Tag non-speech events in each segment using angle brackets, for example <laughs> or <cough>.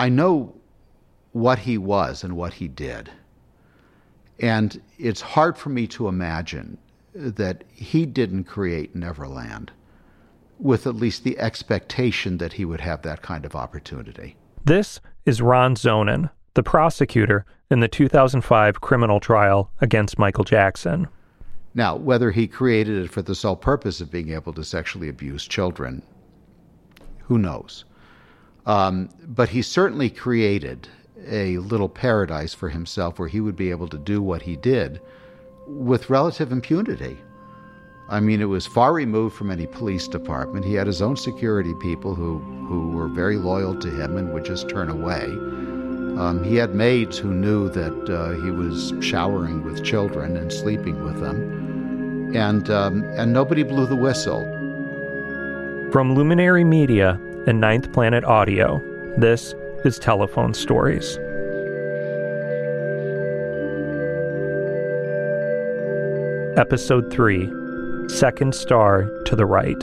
I know what he was and what he did. And it's hard for me to imagine that he didn't create Neverland with at least the expectation that he would have that kind of opportunity. This is Ron Zonen, the prosecutor in the 2005 criminal trial against Michael Jackson. Now, whether he created it for the sole purpose of being able to sexually abuse children, who knows? Um, but he certainly created a little paradise for himself where he would be able to do what he did with relative impunity. I mean, it was far removed from any police department. He had his own security people who, who were very loyal to him and would just turn away. Um, he had maids who knew that uh, he was showering with children and sleeping with them, and um, and nobody blew the whistle. From Luminary Media and Ninth Planet Audio, this is Telephone Stories. Episode 3 Second Star to the Right.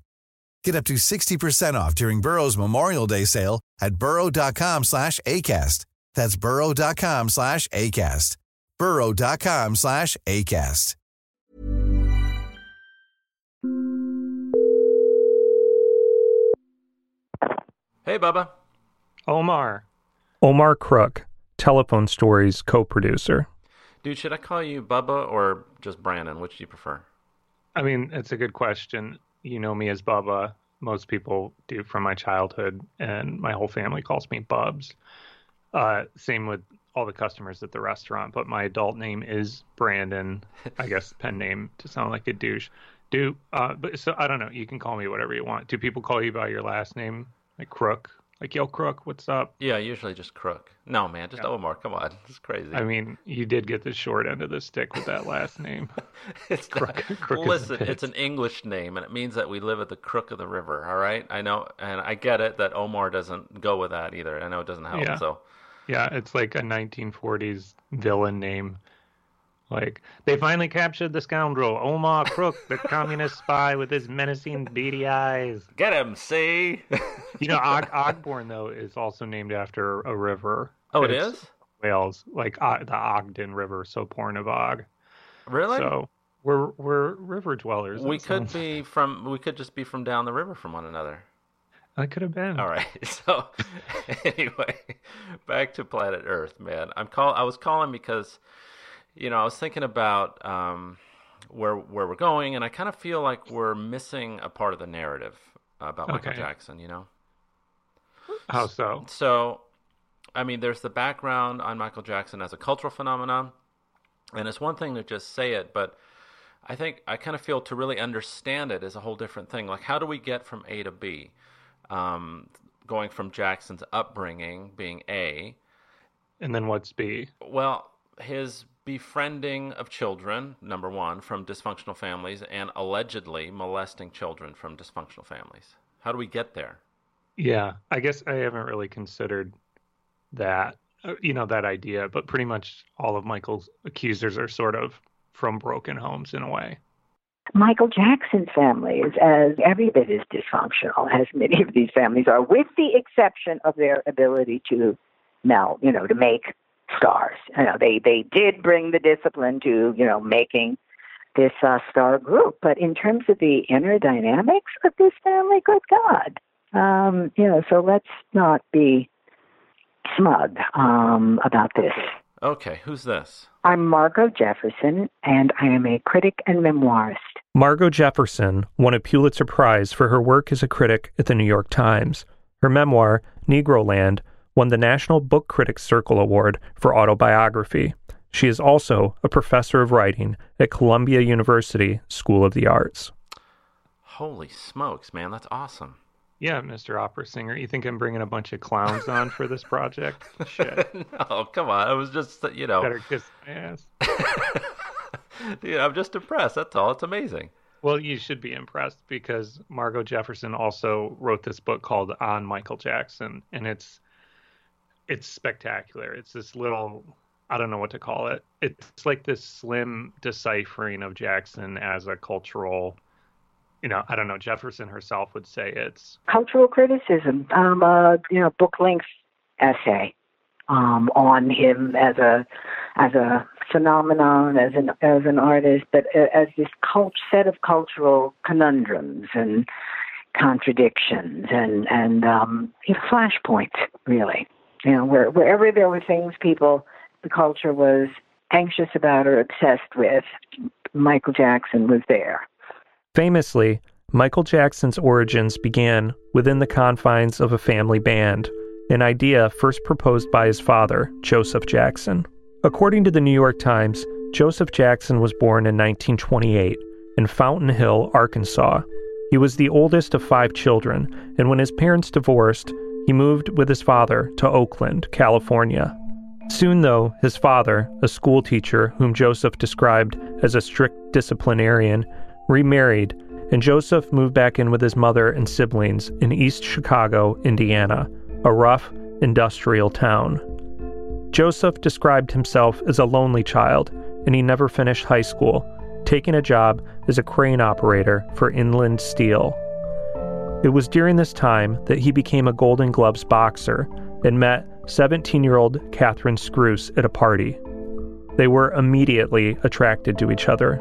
Get up to 60% off during Burrow's Memorial Day sale at burrow.com slash ACAST. That's burrow.com slash ACAST. burrow.com slash ACAST. Hey, Bubba. Omar. Omar Crook, Telephone Stories co-producer. Dude, should I call you Bubba or just Brandon? Which do you prefer? I mean, it's a good question you know me as Bubba. Most people do from my childhood, and my whole family calls me Bubs. Uh, same with all the customers at the restaurant, but my adult name is Brandon. I guess <laughs> pen name to sound like a douche. Do uh, but so I don't know. You can call me whatever you want. Do people call you by your last name, like Crook? Like, yo, Crook, what's up? Yeah, usually just Crook. No, man, just yeah. Omar. Come on, <laughs> it's crazy. I mean, you did get the short end of the stick with that last name. <laughs> it's Crook. Crook listen, it's an English name, and it means that we live at the crook of the river. All right, I know, and I get it that Omar doesn't go with that either. I know it doesn't help. Yeah. So, yeah, it's like a 1940s villain name. Like they finally captured the scoundrel Omar Crook, the communist spy with his menacing beady eyes. Get him, see? you know, Og- <laughs> Ogborn though is also named after a river. Oh, it is Wales, like uh, the Ogden River, so Porn of Og. Really? So we're we're river dwellers. We could be from. We could just be from down the river from one another. I could have been. All right. <laughs> So <laughs> anyway, back to planet Earth, man. I'm call. I was calling because you know, I was thinking about um, where where we're going, and I kind of feel like we're missing a part of the narrative about okay. Michael Jackson. You know, how so? So, I mean, there's the background on Michael Jackson as a cultural phenomenon, and it's one thing to just say it, but I think I kind of feel to really understand it is a whole different thing. Like, how do we get from A to B? Um, going from Jackson's upbringing being A, and then what's B? Well, his befriending of children, number one, from dysfunctional families, and allegedly molesting children from dysfunctional families. How do we get there? Yeah, I guess I haven't really considered that, uh, you know, that idea, but pretty much all of Michael's accusers are sort of from broken homes in a way. Michael Jackson's family is as every bit as dysfunctional as many of these families are, with the exception of their ability to melt, you know, to make stars. You know, they they did bring the discipline to you know making this uh, star group, but in terms of the inner dynamics of this family, good God, Um, you know, so let's not be smug um, about this. Okay, who's this? I'm Margo Jefferson, and I am a critic and memoirist. Margo Jefferson won a Pulitzer Prize for her work as a critic at the New York Times. Her memoir, Negroland, won the National Book Critics Circle Award for autobiography. She is also a professor of writing at Columbia University School of the Arts. Holy smokes, man, that's awesome. Yeah, Mr. Opera Singer. You think I'm bringing a bunch of clowns on for this project? <laughs> Shit. <laughs> no, come on. I was just, you know. Better kiss my ass. <laughs> Dude, I'm just impressed. That's all. It's amazing. Well, you should be impressed because Margo Jefferson also wrote this book called On Michael Jackson, and it's it's spectacular. It's this little I don't know what to call it. It's like this slim deciphering of Jackson as a cultural you know, I don't know, Jefferson herself would say it's cultural criticism, um, uh, you know, book length essay um, on him as a as a phenomenon, as an as an artist, but uh, as this cult set of cultural conundrums and contradictions and and um, flashpoints, really. You know, where wherever there were things people the culture was anxious about or obsessed with, Michael Jackson was there. Famously, Michael Jackson's origins began within the confines of a family band, an idea first proposed by his father, Joseph Jackson. According to the New York Times, Joseph Jackson was born in 1928 in Fountain Hill, Arkansas. He was the oldest of five children, and when his parents divorced, he moved with his father to Oakland, California. Soon, though, his father, a schoolteacher whom Joseph described as a strict disciplinarian, remarried, and Joseph moved back in with his mother and siblings in East Chicago, Indiana, a rough, industrial town. Joseph described himself as a lonely child, and he never finished high school, taking a job as a crane operator for Inland Steel. It was during this time that he became a Golden Gloves boxer and met 17 year old Catherine Scruse at a party. They were immediately attracted to each other.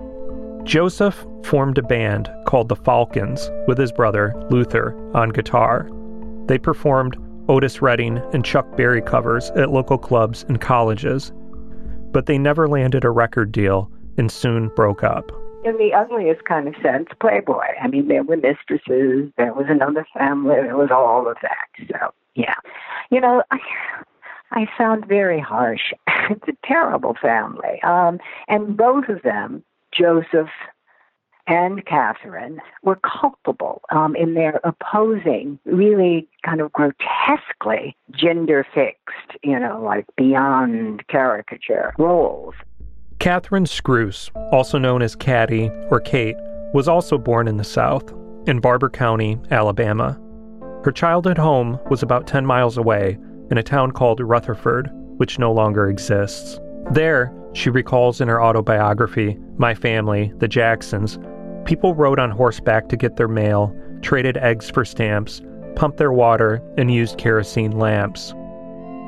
Joseph formed a band called the Falcons with his brother, Luther, on guitar. They performed Otis Redding and Chuck Berry covers at local clubs and colleges, but they never landed a record deal and soon broke up. In the ugliest kind of sense, Playboy. I mean, there were mistresses, there was another family, there was all of that. So, yeah. You know, I, I sound very harsh. <laughs> it's a terrible family. Um, and both of them, Joseph and Catherine, were culpable um, in their opposing, really kind of grotesquely gender fixed, you know, like beyond caricature roles. Catherine Scruse, also known as Caddy or Kate, was also born in the South, in Barbour County, Alabama. Her childhood home was about 10 miles away in a town called Rutherford, which no longer exists. There, she recalls in her autobiography, My Family, The Jacksons, people rode on horseback to get their mail, traded eggs for stamps, pumped their water, and used kerosene lamps.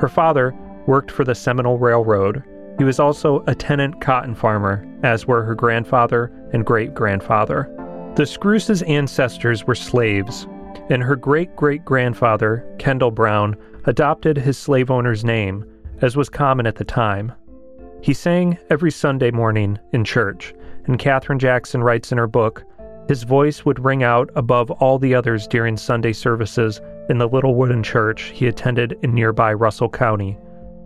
Her father worked for the Seminole Railroad. He was also a tenant cotton farmer, as were her grandfather and great grandfather. The Scruse's ancestors were slaves, and her great great grandfather, Kendall Brown, adopted his slave owner's name, as was common at the time. He sang every Sunday morning in church, and Catherine Jackson writes in her book his voice would ring out above all the others during Sunday services in the little wooden church he attended in nearby Russell County.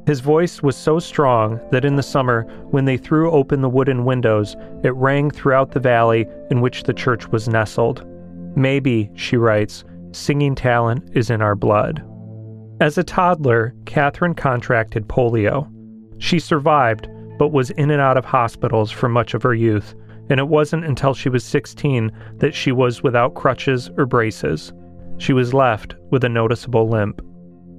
His voice was so strong that in the summer, when they threw open the wooden windows, it rang throughout the valley in which the church was nestled. Maybe, she writes, singing talent is in our blood. As a toddler, Catherine contracted polio. She survived, but was in and out of hospitals for much of her youth, and it wasn't until she was 16 that she was without crutches or braces. She was left with a noticeable limp.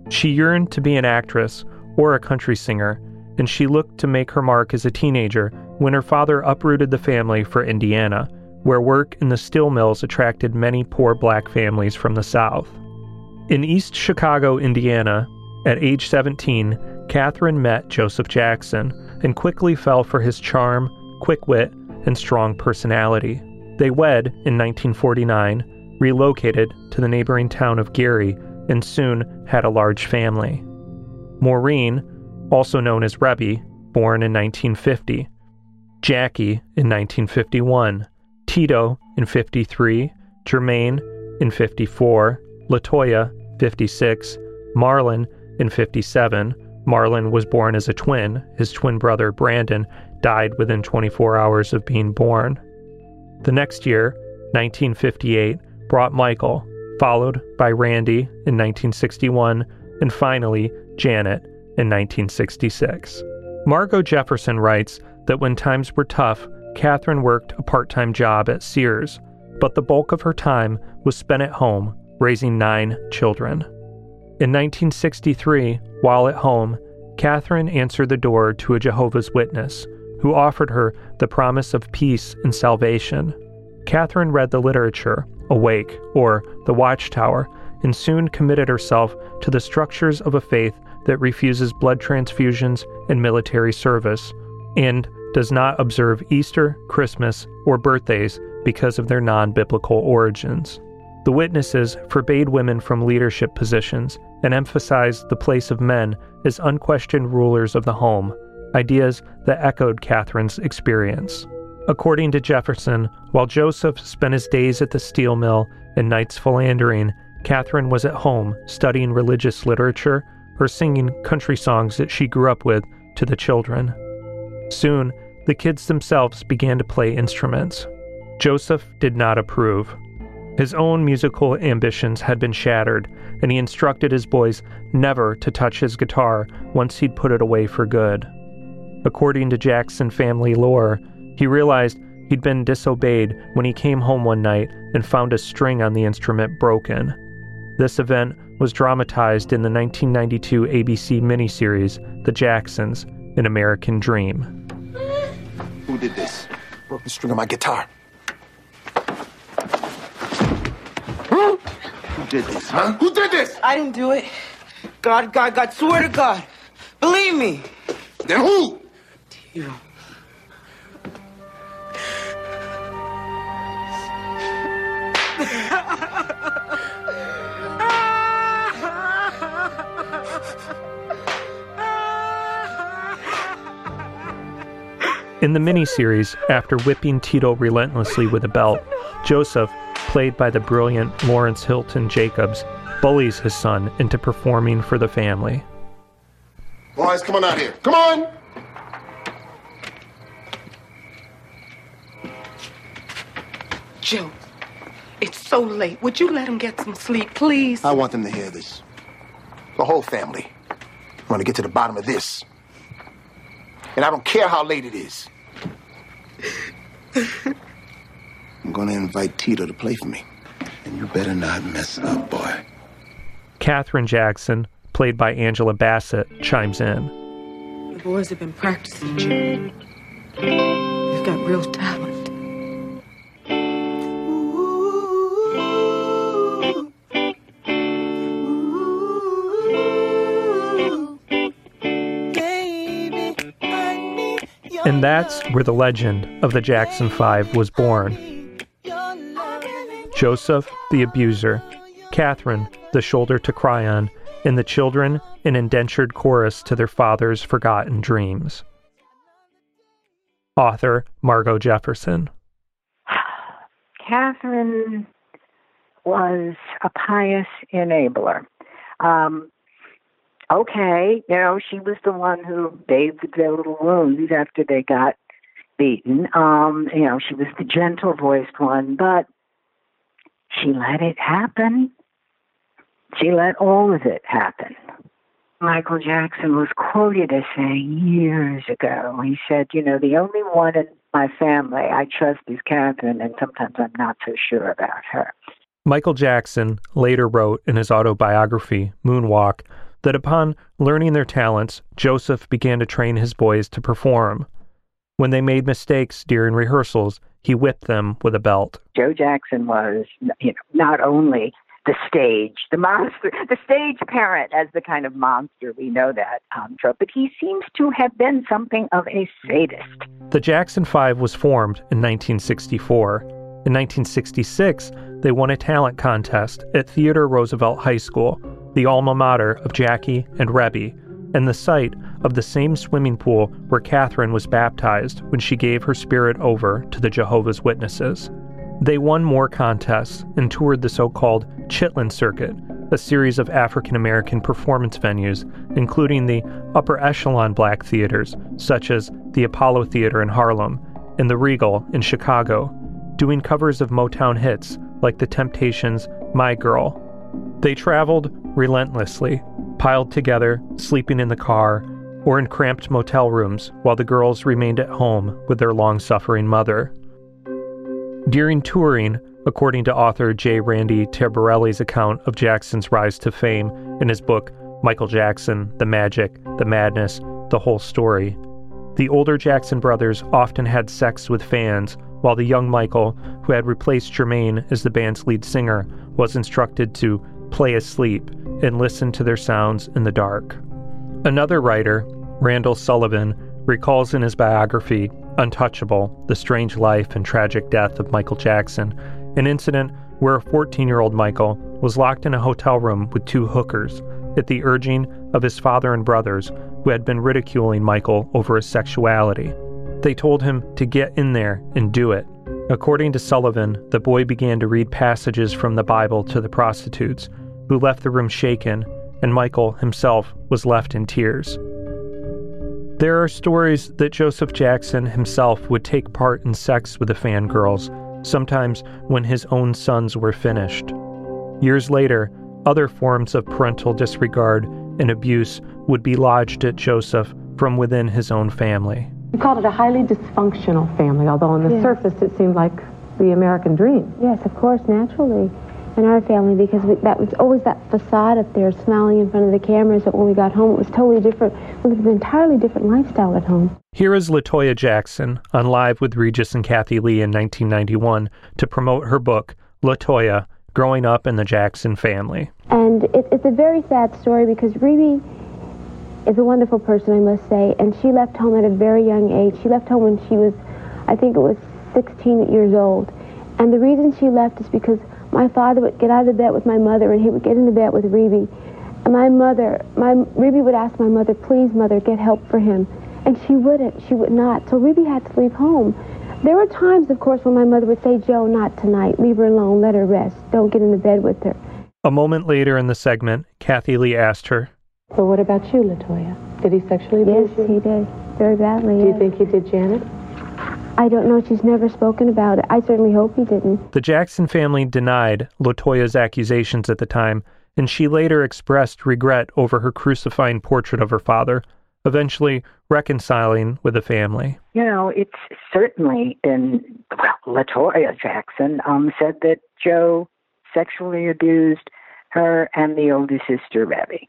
She yearned to be an actress or a country singer, and she looked to make her mark as a teenager when her father uprooted the family for Indiana, where work in the steel mills attracted many poor black families from the South. In East Chicago, Indiana, at age 17, Catherine met Joseph Jackson and quickly fell for his charm, quick wit, and strong personality. They wed in 1949, relocated to the neighboring town of Gary, and soon had a large family. Maureen, also known as Rebbie, born in 1950, Jackie in 1951, Tito in 53, Jermaine in 54, Latoya 56, Marlon in 57. Marlon was born as a twin. His twin brother, Brandon, died within 24 hours of being born. The next year, 1958, brought Michael, followed by Randy in 1961, and finally Janet in 1966. Margo Jefferson writes that when times were tough, Catherine worked a part time job at Sears, but the bulk of her time was spent at home raising nine children. In 1963, while at home, Catherine answered the door to a Jehovah's Witness who offered her the promise of peace and salvation. Catherine read the literature, Awake, or The Watchtower, and soon committed herself to the structures of a faith that refuses blood transfusions and military service, and does not observe Easter, Christmas, or birthdays because of their non biblical origins. The witnesses forbade women from leadership positions and emphasized the place of men as unquestioned rulers of the home, ideas that echoed Catherine's experience. According to Jefferson, while Joseph spent his days at the steel mill and nights philandering, Catherine was at home studying religious literature or singing country songs that she grew up with to the children. Soon, the kids themselves began to play instruments. Joseph did not approve. His own musical ambitions had been shattered, and he instructed his boys never to touch his guitar once he'd put it away for good. According to Jackson family lore, he realized he'd been disobeyed when he came home one night and found a string on the instrument broken. This event was dramatized in the 1992 ABC miniseries The Jacksons An American Dream. Who did this? Broke the string of my guitar. Who did this, huh? Who did this? I didn't do it. God, God, God, swear to God. Believe me. Then who? You. In the miniseries, after whipping Tito relentlessly with a belt, Joseph, played by the brilliant Lawrence Hilton Jacobs, bullies his son into performing for the family. Boys, come on out here. Come on! Joe, it's so late. Would you let him get some sleep, please? I want them to hear this. The whole family. I want to get to the bottom of this. And I don't care how late it is. <laughs> I'm going to invite Tito to play for me. And you better not mess up, boy. Katherine Jackson, played by Angela Bassett, chimes in. The boys have been practicing, Joe. You've got real talent. And that's where the legend of the Jackson Five was born. Joseph, the abuser, Catherine, the shoulder to cry on, and the children, an indentured chorus to their father's forgotten dreams. Author Margo Jefferson. Catherine was a pious enabler. Um, okay, you know, she was the one who bathed their little wounds after they got beaten. Um, you know, she was the gentle voiced one, but she let it happen. She let all of it happen. Michael Jackson was quoted as saying years ago, he said, You know, the only one in my family I trust is Catherine, and sometimes I'm not so sure about her. Michael Jackson later wrote in his autobiography, Moonwalk, that upon learning their talents, Joseph began to train his boys to perform. When they made mistakes during rehearsals, he whipped them with a belt. Joe Jackson was, you know, not only the stage, the monster, the stage parent as the kind of monster we know that um, trope, but he seems to have been something of a sadist. The Jackson Five was formed in 1964. In 1966, they won a talent contest at Theodore Roosevelt High School, the alma mater of Jackie and Rebbie, and the site of the same swimming pool where Catherine was baptized when she gave her spirit over to the Jehovah's Witnesses. They won more contests and toured the so called Chitlin Circuit, a series of African American performance venues, including the upper echelon black theaters, such as the Apollo Theater in Harlem and the Regal in Chicago, doing covers of Motown hits like The Temptations' My Girl. They traveled relentlessly, piled together, sleeping in the car, or in cramped motel rooms while the girls remained at home with their long suffering mother. During touring, according to author J. Randy Taraborrelli's account of Jackson's rise to fame in his book Michael Jackson, The Magic, The Madness, The Whole Story. The older Jackson brothers often had sex with fans, while the young Michael, who had replaced Jermaine as the band's lead singer, was instructed to play asleep and listen to their sounds in the dark. Another writer, Randall Sullivan, recalls in his biography, Untouchable The Strange Life and Tragic Death of Michael Jackson, an incident where a 14 year old Michael was locked in a hotel room with two hookers at the urging of his father and brothers who had been ridiculing Michael over his sexuality. They told him to get in there and do it. According to Sullivan, the boy began to read passages from the Bible to the prostitutes, who left the room shaken, and Michael himself was left in tears. There are stories that Joseph Jackson himself would take part in sex with the fangirls sometimes when his own sons were finished. Years later, other forms of parental disregard and abuse would be lodged at Joseph from within his own family. You called it a highly dysfunctional family, although on the Yes. surface it seemed like the American dream. Yes, of course, naturally, in our family, because we, that was always that facade up there, smiling in front of the cameras. But when we got home, it was totally different. We lived an entirely different lifestyle at home. Here is Latoya Jackson on Live with Regis and Kathie Lee in 1991 to promote her book, Latoya Growing Up in the Jackson Family. And it, it's a very sad story because Rebbie is a wonderful person, I must say, and she left home at a very young age. She left home when she was, I think it was 16 years old. And the reason she left is because my father would get out of bed with my mother and he would get in the bed with Rebbie. And my mother, my Rebbie would ask my mother, please, mother, get help for him. And she wouldn't. She would not. So Rebbie had to leave home. There were times, of course, when my mother would say, Joe, not tonight. Leave her alone. Let her rest. Don't get in the bed with her. A moment later in the segment, Kathie Lee asked her, But what about you, Latoya? Did he sexually Yes, abuse you? he did. Very badly. Do you think he did, Janet? I don't know. She's never spoken about it. I certainly hope he didn't. The Jackson family denied Latoya's accusations at the time, and she later expressed regret over her crucifying portrait of her father, eventually reconciling with the family. You know, it's certainly been, well, Latoya Jackson um, said that Joe sexually abused her and the older sister, Rebbie.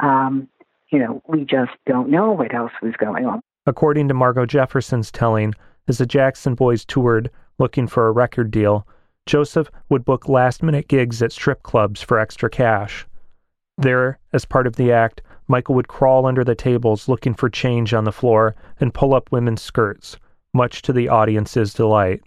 Um, you know, we just don't know what else was going on. According to Margo Jefferson's telling, as the Jackson boys toured looking for a record deal, Joseph would book last minute gigs at strip clubs for extra cash. There, as part of the act, Michael would crawl under the tables looking for change on the floor and pull up women's skirts, much to the audience's delight.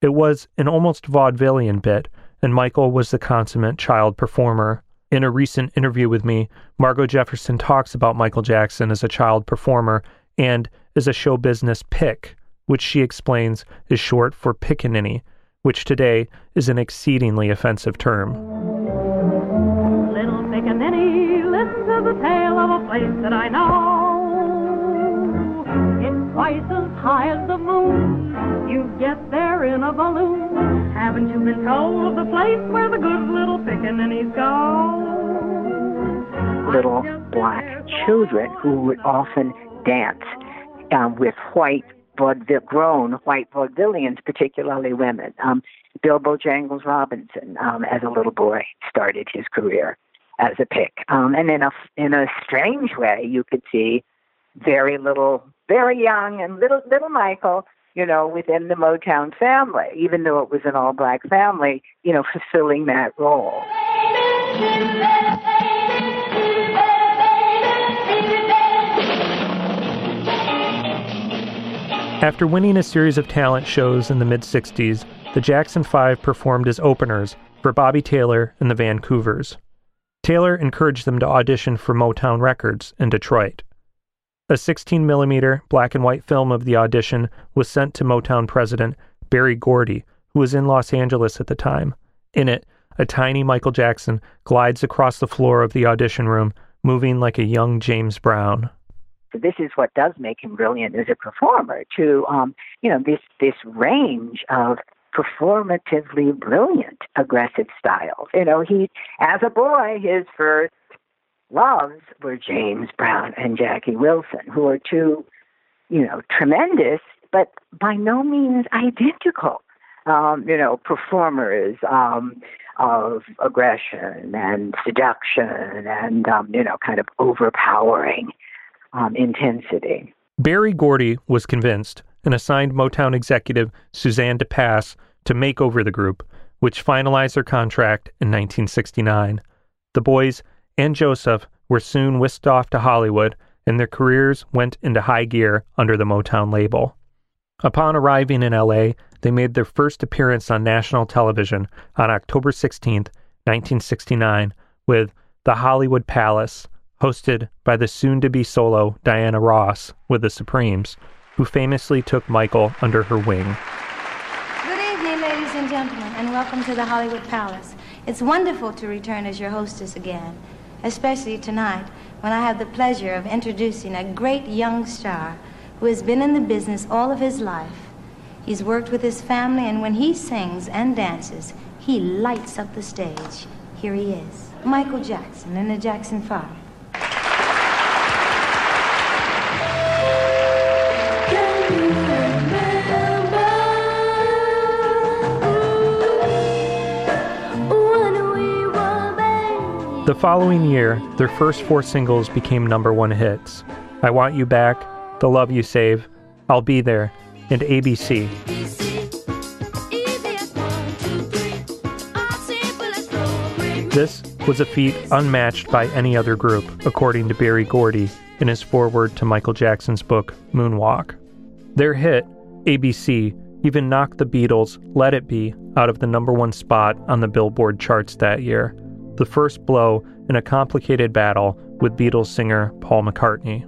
It was an almost vaudevillian bit, and Michael was the consummate child performer. In a recent interview with me, Margo Jefferson talks about Michael Jackson as a child performer and as a show business pick, which she explains is short for pickaninny, which today is an exceedingly offensive term. Little pickaninny, listen to the tale of a place that I know. It's twice as high as the moon. You get there in a balloon. Haven't you been told of the place where the good little pickaninnies go? Little black children who would often dance um, with white vaudeville, grown white vaudevillians, particularly women. Um, Bill Bojangles Robinson, um, as a little boy, started his career as a pick. Um, and in a in a strange way, you could see very little, very young, and little little Michael, you know, within the Motown family, even though it was an all black family, you know, fulfilling that role. After winning a series of talent shows in the mid 60s, the Jackson Five performed as openers for Bobby Taylor and the Vancouvers. Taylor encouraged them to audition for Motown Records in Detroit. A 16 millimeter black and white film of the audition was sent to Motown president Berry Gordy, who was in Los Angeles at the time. In it, a tiny Michael Jackson glides across the floor of the audition room, moving like a young James Brown. This is what does make him brilliant as a performer. To um, you know, this this range of performatively brilliant aggressive styles. You know, he as a boy, his first loves were James Brown and Jackie Wilson, who are two, you know, tremendous, but by no means identical. Um, you know, performers um, of aggression and seduction and um, you know, kind of overpowering um, intensity. Berry Gordy was convinced and assigned Motown executive Suzanne de Passe to make over the group, which finalized their contract in 1969. The boys and Joseph were soon whisked off to Hollywood, and their careers went into high gear under the Motown label. Upon arriving in LA, they made their first appearance on national television on October 16, 1969, with The Hollywood Palace, hosted by the soon to be solo Diana Ross with the Supremes, who famously took Michael under her wing. Good evening, ladies and gentlemen, and welcome to the Hollywood Palace. It's wonderful to return as your hostess again, especially tonight when I have the pleasure of introducing a great young star who has been in the business all of his life. He's worked with his family, and when he sings and dances, he lights up the stage. Here he is Michael Jackson and the Jackson Five. The following year, their first four singles became number one hits I Want You Back, The Love You Save, I'll Be There, and ABC. This was a feat unmatched by any other group, according to Berry Gordy in his foreword to Michael Jackson's book, Moonwalk. Their hit, ABC, even knocked the Beatles' Let It Be out of the number one spot on the Billboard charts that year the first blow in a complicated battle with Beatles singer Paul McCartney.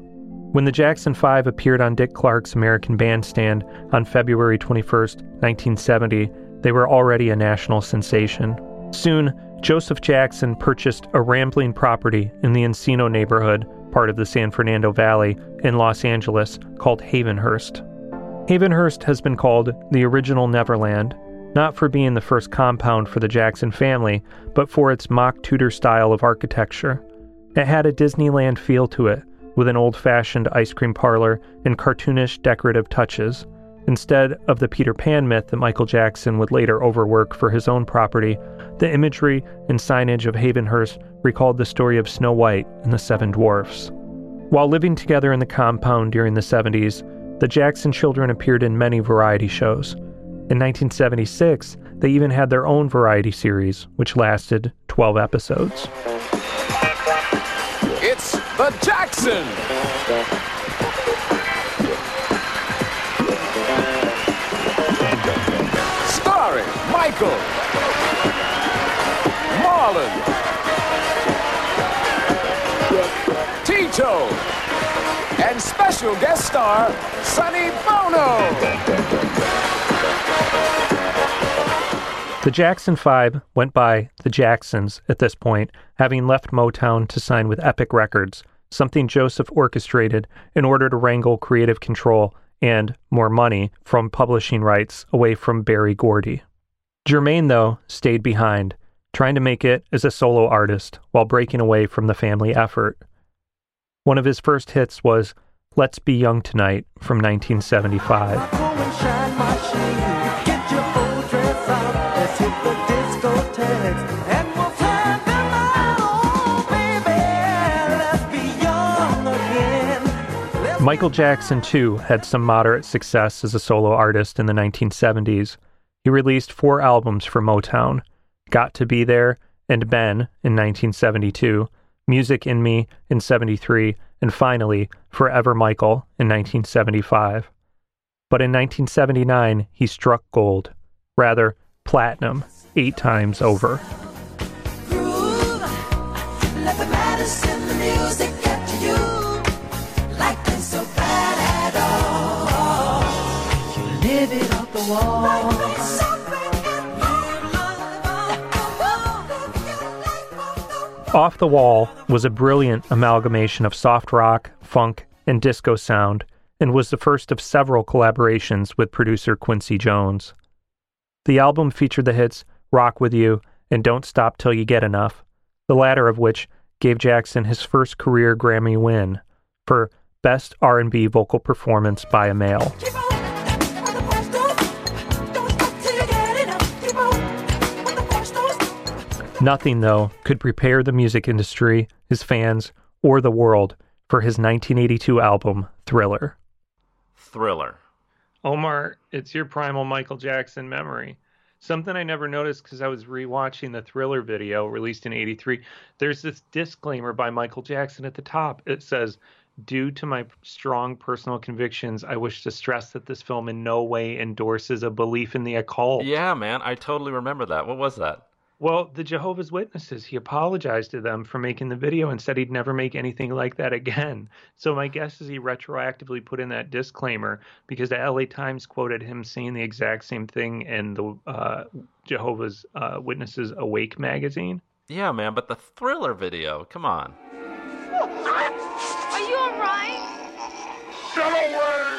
When the Jackson 5 appeared on Dick Clark's American Bandstand on February 21, 1970, they were already a national sensation. Soon, Joseph Jackson purchased a rambling property in the Encino neighborhood, part of the San Fernando Valley, in Los Angeles, called Havenhurst. Havenhurst has been called the original Neverland not for being the first compound for the Jackson family, but for its mock Tudor style of architecture. It had a Disneyland feel to it, with an old fashioned ice cream parlor and cartoonish decorative touches. Instead of the Peter Pan myth that Michael Jackson would later overwork for his own property, the imagery and signage of Havenhurst recalled the story of Snow White and the Seven Dwarfs. While living together in the compound during the 70s, the Jackson children appeared in many variety shows. In 1976, they even had their own variety series, which lasted 12 episodes. It's the Jackson! Starring Michael, Marlon, Tito, and special guest star, Sonny Bono. The Jackson Five went by the Jacksons at this point, having left Motown to sign with Epic Records, something Joseph orchestrated in order to wrangle creative control and more money from publishing rights away from Berry Gordy. Jermaine, though, stayed behind, trying to make it as a solo artist while breaking away from the family effort. One of his first hits was Let's Be Young Tonight from 1975. Michael Jackson, too, had some moderate success as a solo artist in the 1970s. He released four albums for Motown Got to Be There and Ben in 1972, Music in Me in 73, and finally, Forever Michael in 1975. But in 1979, he struck gold, rather, platinum, eight times over. Off the Wall was a brilliant amalgamation of soft rock, funk, and disco sound, and was the first of several collaborations with producer Quincy Jones. The album featured the hits Rock With You and Don't Stop Till You Get Enough, the latter of which gave Jackson his first career Grammy win for Best R&B Vocal Performance by a Male. Nothing, though, could prepare the music industry, his fans, or the world for his 1982 album, Thriller. Thriller. Omar, it's your primal Michael Jackson memory. Something I never noticed because I was rewatching the Thriller video released in 83. There's this disclaimer by Michael Jackson at the top. It says, Due to my strong personal convictions, I wish to stress that this film in no way endorses a belief in the occult. Yeah, man, I totally remember that. What was that? Well, the Jehovah's Witnesses, he apologized to them for making the video and said he'd never make anything like that again. <laughs> So my guess is he retroactively put in that disclaimer because the LA Times quoted him saying the exact same thing in the uh, Jehovah's uh, Witnesses Awake magazine. Yeah, man, but the thriller video, come on. Are you alright? Get away!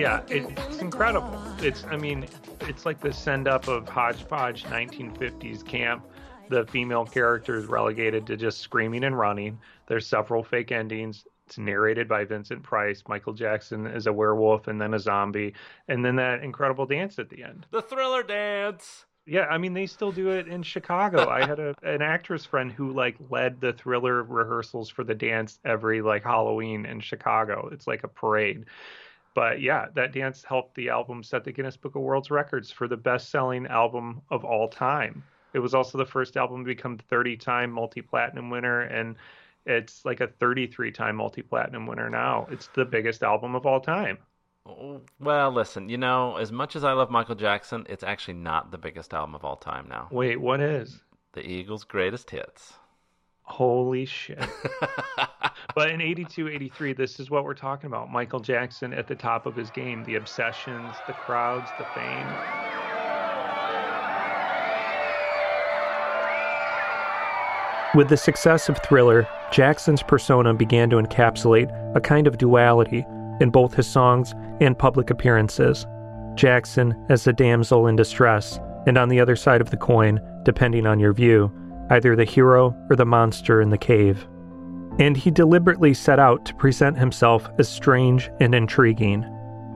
Yeah, it, it's incredible. It's, I mean, it's like the send up of hodgepodge 1950s camp. The female character is relegated to just screaming and running. There's several fake endings. It's narrated by Vincent Price. Michael Jackson is a werewolf and then a zombie, and then that incredible dance at the end. The thriller dance. Yeah, I mean they still do it in Chicago. <laughs> I had a an actress friend who like led the thriller rehearsals for the dance every like Halloween in Chicago. It's like a parade. But yeah, that dance helped the album set the Guinness Book of World Records for the best-selling album of all time. It was also the first album to become 30-time multi-platinum winner and it's like a 33-time multi-platinum winner now. It's the biggest album of all time. Oh, well, listen, you know, as much as I love Michael Jackson, it's actually not the biggest album of all time now. Wait, what is? The Eagles' greatest hits. Holy shit. <laughs> but in 82, 83, this is what we're talking about. Michael Jackson at the top of his game. The obsessions, the crowds, the fame. With the success of Thriller, Jackson's persona began to encapsulate a kind of duality in both his songs and public appearances. Jackson as the damsel in distress, and on the other side of the coin, depending on your view, either the hero or the monster in the cave. And he deliberately set out to present himself as strange and intriguing.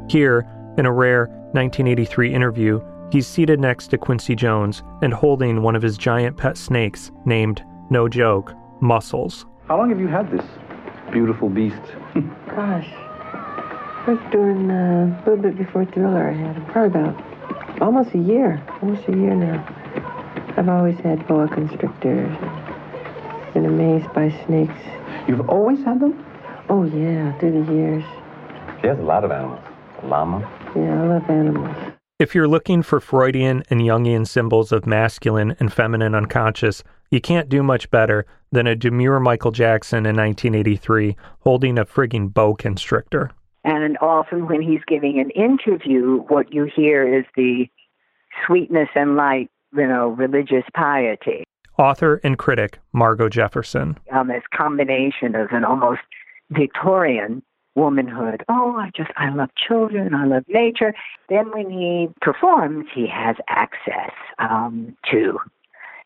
Here, in a rare 1983 interview, he's seated next to Quincy Jones and holding one of his giant pet snakes named, no joke, Muscles. How long have you had this beautiful beast? <laughs> Gosh. First during uh, a little bit before Thriller, I had him. Probably about almost a year. Almost a year now. I've always had boa constrictors. Been amazed by snakes. You've always had them? Oh, yeah, through the years. She has a lot of animals. A llama. Yeah, I love animals. If you're looking for Freudian and Jungian symbols of masculine and feminine unconscious, you can't do much better than a demure Michael Jackson in 1983 holding a frigging boa constrictor. And often when he's giving an interview, what you hear is the sweetness and light, you know, religious piety. Author and critic Margo Jefferson. Um, this combination of an almost Victorian womanhood. Oh, I just, I love children, I love nature. Then when he performs, he has access um, to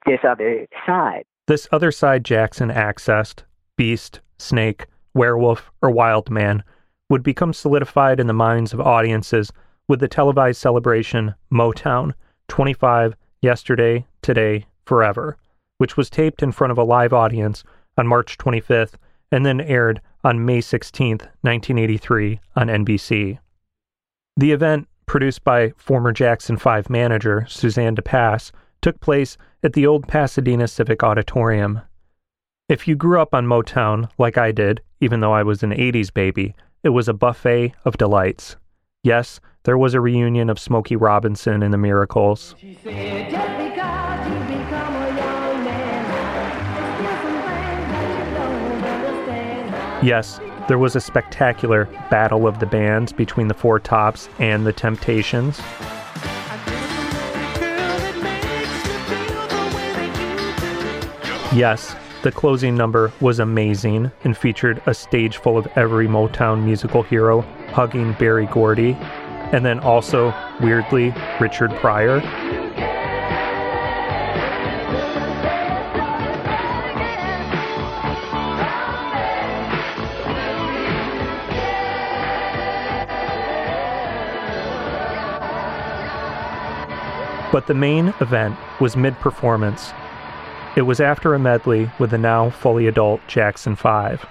this other side. This other side Jackson accessed, beast, snake, werewolf, or wild man, would become solidified in the minds of audiences with the televised celebration Motown 25 Yesterday, Today, Forever, which was taped in front of a live audience on March 25th, and then aired on May 16, 1983, on NBC. The event, produced by former Jackson 5 manager Suzanne de Passe, took place at the old Pasadena Civic Auditorium. If you grew up on Motown, like I did, even though I was an 80s baby, it was a buffet of delights. Yes, there was a reunion of Smokey Robinson and the Miracles. Yes, there was a spectacular battle of the bands between the Four Tops and the Temptations. Yes, the closing number was amazing and featured a stage full of every Motown musical hero hugging Berry Gordy, and then also, weirdly, Richard Pryor. But the main event was mid performance. It was after a medley with the now fully adult Jackson 5.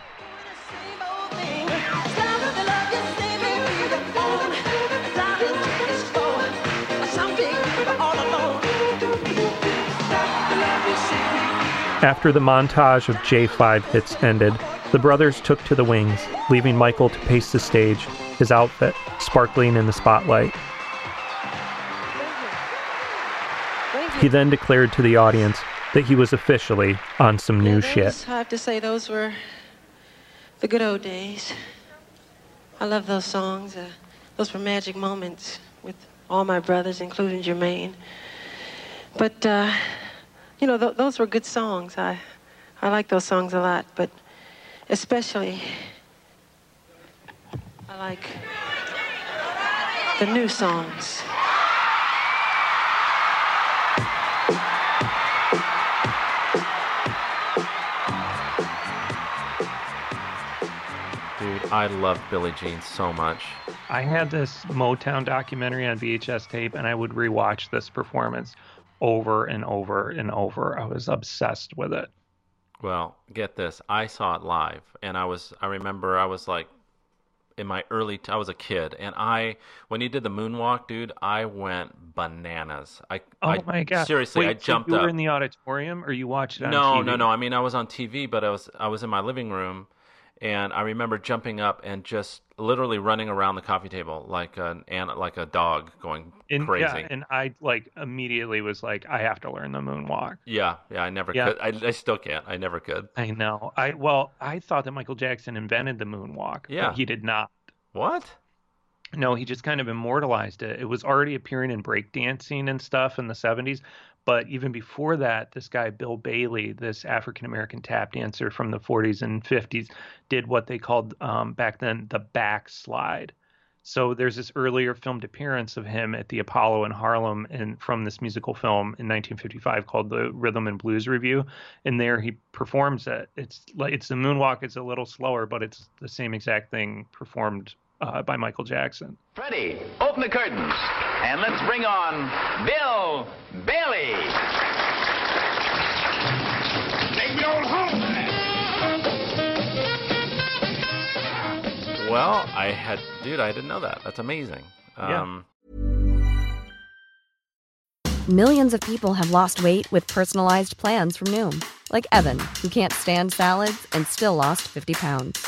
After the montage of J5 hits ended, the brothers took to the wings, leaving Michael to pace the stage, his outfit sparkling in the spotlight. He then declared to the audience that he was officially on some new shit. I have to say, those were the good old days. I love those songs. Uh, those were magic moments with all my brothers, including Jermaine. But, uh, you know, th- those were good songs. I, I like those songs a lot, but especially, I like the new songs. Dude, I love Billie Jean so much. I had this Motown documentary on VHS tape, and I would rewatch this performance over and over and over. I was obsessed with it. Well, get this. I saw it live and I was I remember I was like in my early t- I was a kid and I when he did the moonwalk, dude, I went bananas. I Oh I, my god! Seriously, Wait, I so jumped you were in the auditorium, or you watched it on no, TV? no, no. I mean, I was on TV, but I was I was in my living room, and I remember jumping up and just literally running around the coffee table like an like a dog going And, crazy. Yeah, and I like immediately was like, I have to learn the moonwalk. yeah, yeah. I never Yeah. could. I, I still can't. I never could. I know. I well, I thought that Michael Jackson invented the moonwalk. but Yeah. he did not. What? No, he just kind of immortalized it. It was already appearing in breakdancing and stuff in the 70s. But even before that, this guy, Bill Bailey, this African American tap dancer from the 40s and 50s, did what they called um, back then the backslide. So there's this earlier filmed appearance of him at the Apollo in Harlem and from this musical film in 1955 called the Rhythm and Blues Revue. And there he performs it. It's like it's the moonwalk. It's a little slower, but it's the same exact thing performed uh, by Michael Jackson. Freddie, open the curtains and let's bring on Bill Bailey. Take me on home. Well, I had, dude, I didn't know that. That's amazing. Yeah. Um, Millions of people have lost weight with personalized plans from Noom, like Evan, who can't stand salads and still lost 50 pounds.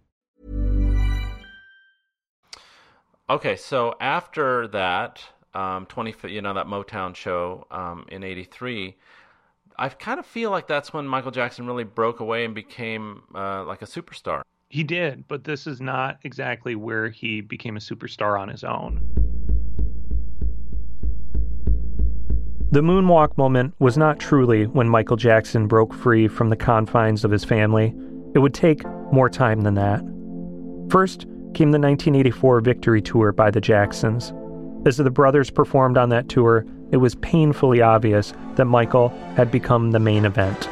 Okay, so after that, um, 20, you know, that Motown show um, in 83, I kind of feel like that's when Michael Jackson really broke away and became uh, like a superstar. He did, but this is not exactly where he became a superstar on his own. The moonwalk moment was not truly when Michael Jackson broke free from the confines of his family. It would take more time than that. First came the 1984 Victory Tour by the Jacksons. As the brothers performed on that tour, it was painfully obvious that Michael had become the main event.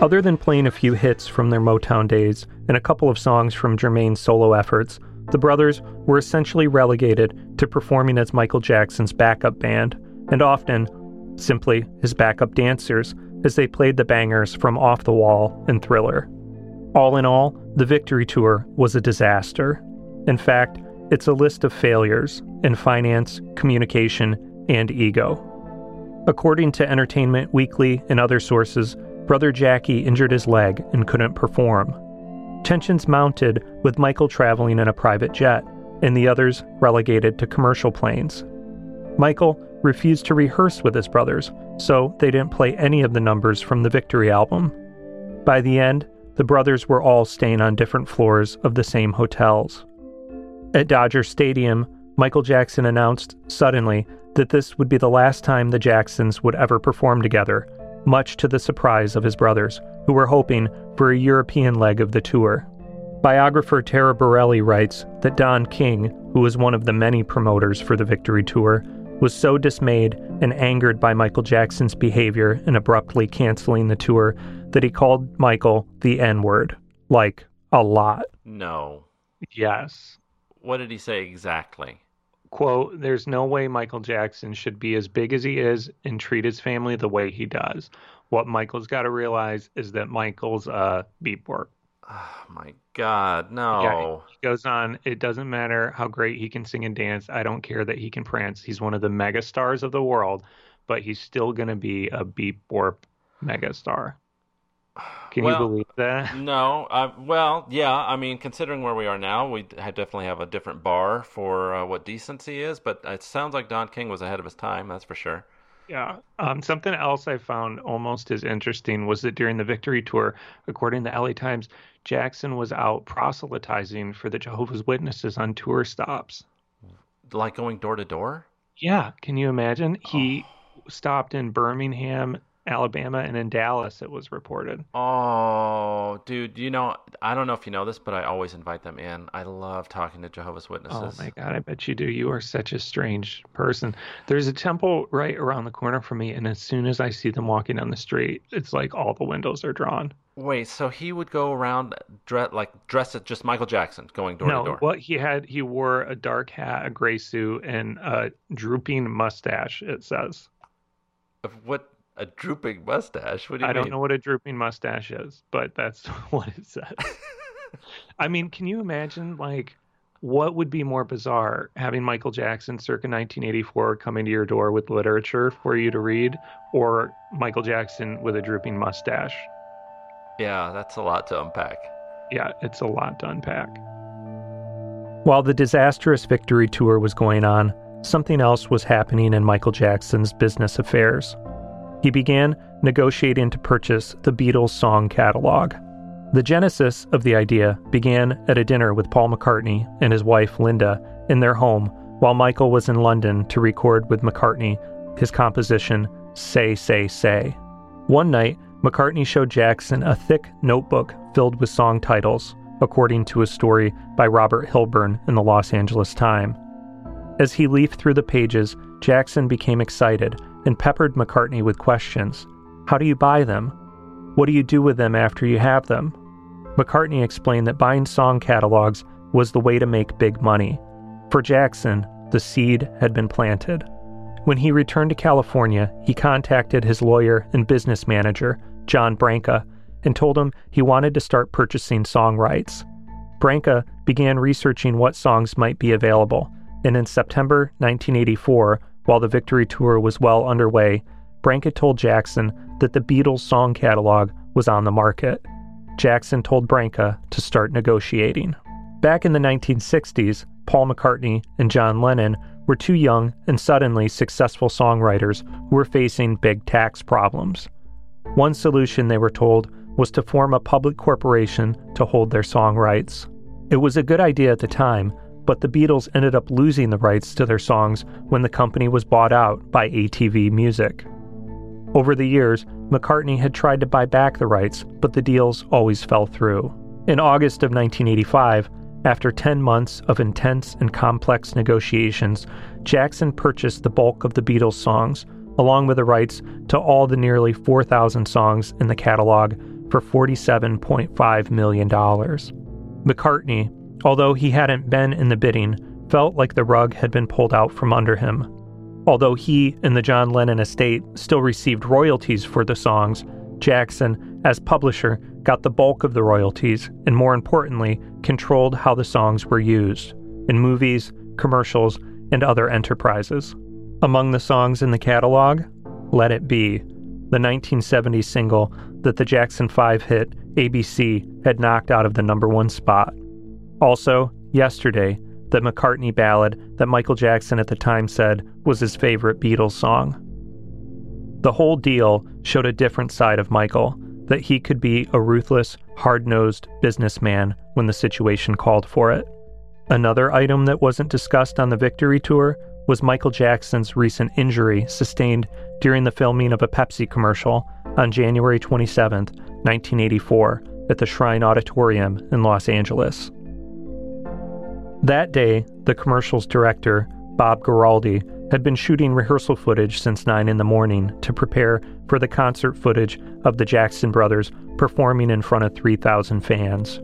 Other than playing a few hits from their Motown days and a couple of songs from Jermaine's solo efforts, the brothers were essentially relegated to performing as Michael Jackson's backup band, and often simply his backup dancers as they played the bangers from Off the Wall and Thriller. All in all, the Victory Tour was a disaster. In fact, it's a list of failures in finance, communication, and ego. According to Entertainment Weekly and other sources, Brother Jackie injured his leg and couldn't perform. Tensions mounted with Michael traveling in a private jet and the others relegated to commercial planes. Michael refused to rehearse with his brothers, so they didn't play any of the numbers from the Victory album. By the end, the brothers were all staying on different floors of the same hotels. At Dodger Stadium, Michael Jackson announced suddenly that this would be the last time the Jacksons would ever perform together, much to the surprise of his brothers, who were hoping for a European leg of the tour. Biographer Taraborrelli writes that Don King, who was one of the many promoters for the Victory Tour, was so dismayed and angered by Michael Jackson's behavior in abruptly canceling the tour that he called Michael the N word. Like, a lot. No. Yes. What did he say exactly? Quote, there's no way Michael Jackson should be as big as he is and treat his family the way he does. What Michael's got to realize is that Michael's a beep work. Oh my God, no. Yeah, he goes on, it doesn't matter how great he can sing and dance. I don't care that he can prance. He's one of the mega stars of the world, but he's still going to be a beep warp mega star. Can well, you believe that? No. Uh, well, yeah. I mean, considering where we are now, we definitely have a different bar for uh, what decency is. But it sounds like Don King was ahead of his time. That's for sure. Yeah. Um, something else I found almost as interesting was that during the Victory Tour, according to the LA Times, Jackson was out proselytizing for the Jehovah's Witnesses on tour stops. Like going door to door? Yeah. Can you imagine? He oh. stopped in Birmingham, Alabama, and in Dallas, it was reported. Oh, dude, you know, I don't know if you know this, but I always invite them in. I love talking to Jehovah's oh Witnesses. Oh my God, I bet you do. You are such a strange person. There's a temple right around the corner from me, and as soon as I see them walking down the street, it's like all the windows are drawn. Wait, so he would go around dress like dressed as just Michael Jackson, going door no, to door. what he had, he wore a dark hat, a gray suit, and a drooping mustache. It says. Of what a drooping mustache? What do you I mean? don't know what a drooping mustache is, but that's <laughs> what it says. <laughs> I mean, can you imagine like what would be more bizarre having Michael Jackson circa 1984 coming to your door with literature for you to read or Michael Jackson with a drooping mustache? Yeah, that's a lot to unpack. Yeah, it's a lot to unpack. While the disastrous victory tour was going on, something else was happening in Michael Jackson's business affairs. He began negotiating to purchase the Beatles song catalog. The genesis of the idea began at a dinner with Paul McCartney and his wife Linda in their home while Michael was in London to record with McCartney his composition Say, Say, Say. One night, McCartney showed Jackson a thick notebook filled with song titles, according to a story by Robert Hilburn in the Los Angeles Times. As he leafed through the pages, Jackson became excited and peppered McCartney with questions. How do you buy them? What do you do with them after you have them? McCartney explained that buying song catalogs was the way to make big money. For Jackson, the seed had been planted. When he returned to California, he contacted his lawyer and business manager, John Branca, and told him he wanted to start purchasing song rights. Branca began researching what songs might be available, and in September 1984, while the Victory Tour was well underway, Branca told Jackson that the Beatles song catalog was on the market. Jackson told Branca to start negotiating. Back in the 1960s, Paul McCartney and John Lennon were two young and suddenly successful songwriters who were facing big tax problems. One solution, they were told, was to form a public corporation to hold their song rights. It was a good idea at the time, but the Beatles ended up losing the rights to their songs when the company was bought out by ATV Music. Over the years, McCartney had tried to buy back the rights, but the deals always fell through. In August of 1985, after 10 months of intense and complex negotiations, Jackson purchased the bulk of the Beatles songs, along with the rights to all the nearly 4,000 songs in the catalog, for $47.5 million. McCartney, although he hadn't been in the bidding, felt like the rug had been pulled out from under him. Although he and the John Lennon estate still received royalties for the songs, Jackson, as publisher, got the bulk of the royalties and, more importantly, controlled how the songs were used in movies, commercials, and other enterprises. Among the songs in the catalog, Let It Be, the 1970 single that the Jackson 5 hit ABC had knocked out of the number one spot. Also, Yesterday, the McCartney ballad that Michael Jackson at the time said was his favorite Beatles song. The whole deal showed a different side of Michael that he could be a ruthless, hard nosed businessman when the situation called for it. Another item that wasn't discussed on the Victory Tour was Michael Jackson's recent injury sustained during the filming of a Pepsi commercial on January 27, 1984, at the Shrine Auditorium in Los Angeles. That day, the commercial's director, Bob Giraldi, had been shooting rehearsal footage since 9 in the morning to prepare for the concert footage of the Jackson brothers performing in front of 3,000 fans.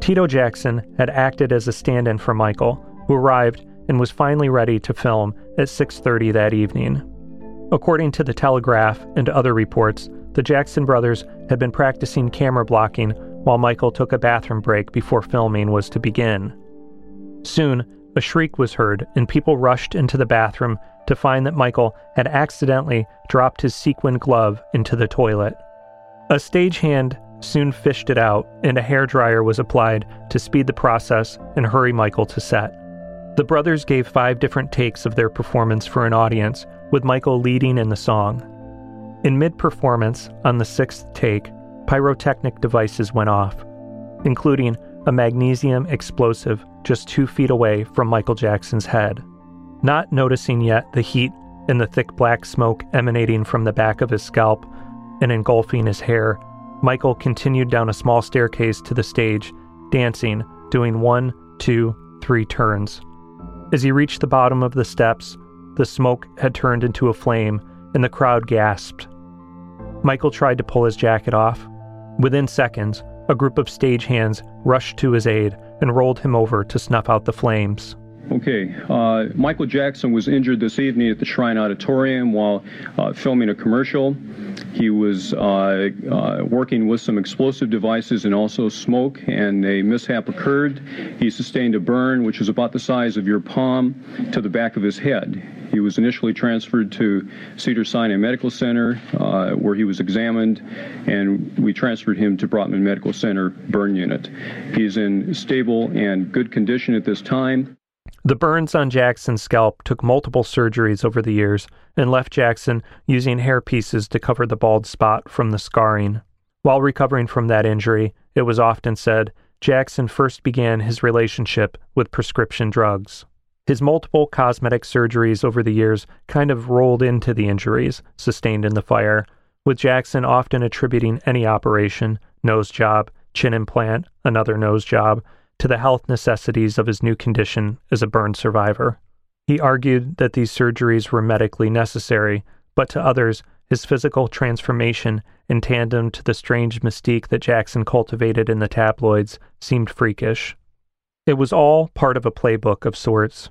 Tito Jackson had acted as a stand-in for Michael, who arrived and was finally ready to film at 6:30 that evening. According to the Telegraph and other reports, the Jackson brothers had been practicing camera blocking while Michael took a bathroom break before filming was to begin. Soon, a shriek was heard, and people rushed into the bathroom to find that Michael had accidentally dropped his sequin glove into the toilet. A stagehand soon fished it out, and a hair dryer was applied to speed the process and hurry Michael to set. The brothers gave five different takes of their performance for an audience, with Michael leading in the song. In mid performance, on the sixth take, pyrotechnic devices went off, including a magnesium explosive just two feet away from Michael Jackson's head. Not noticing yet the heat and the thick black smoke emanating from the back of his scalp and engulfing his hair, Michael continued down a small staircase to the stage, dancing, doing one, two, three turns. As he reached the bottom of the steps, the smoke had turned into a flame and the crowd gasped. Michael tried to pull his jacket off. Within seconds, a group of stagehands rushed to his aid and rolled him over to snuff out the flames. Okay, uh, Michael Jackson was injured this evening at the Shrine Auditorium while uh, filming a commercial. He was uh, uh working with some explosive devices and also smoke, and a mishap occurred. He sustained a burn, which was about the size of your palm, to the back of his head. He was initially transferred to Cedar Sinai Medical Center, uh, where he was examined, and we transferred him to Brotman Medical Center burn unit. He's in stable and good condition at this time. The burns on Jackson's scalp took multiple surgeries over the years and left Jackson using hair pieces to cover the bald spot from the scarring. While recovering from that injury, it was often said Jackson first began his relationship with prescription drugs. His multiple cosmetic surgeries over the years kind of rolled into the injuries sustained in the fire, with Jackson often attributing any operation, nose job, chin implant, another nose job, to the health necessities of his new condition as a burn survivor. He argued that these surgeries were medically necessary, but to others his physical transformation in tandem to the strange mystique that Jackson cultivated in the tabloids seemed freakish. It was all part of a playbook of sorts.